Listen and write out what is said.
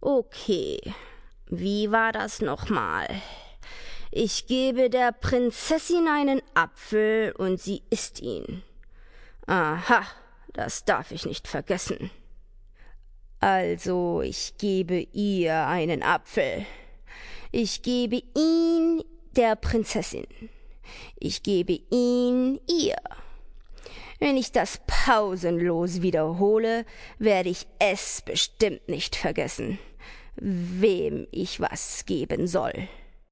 Okay, wie war das nochmal? Ich gebe der Prinzessin einen Apfel und sie isst ihn. Aha, das darf ich nicht vergessen. Also, ich gebe ihr einen Apfel. Ich gebe ihn der Prinzessin. Ich gebe ihn ihr. Wenn ich das pausenlos wiederhole, werde ich es bestimmt nicht vergessen, wem ich was geben soll.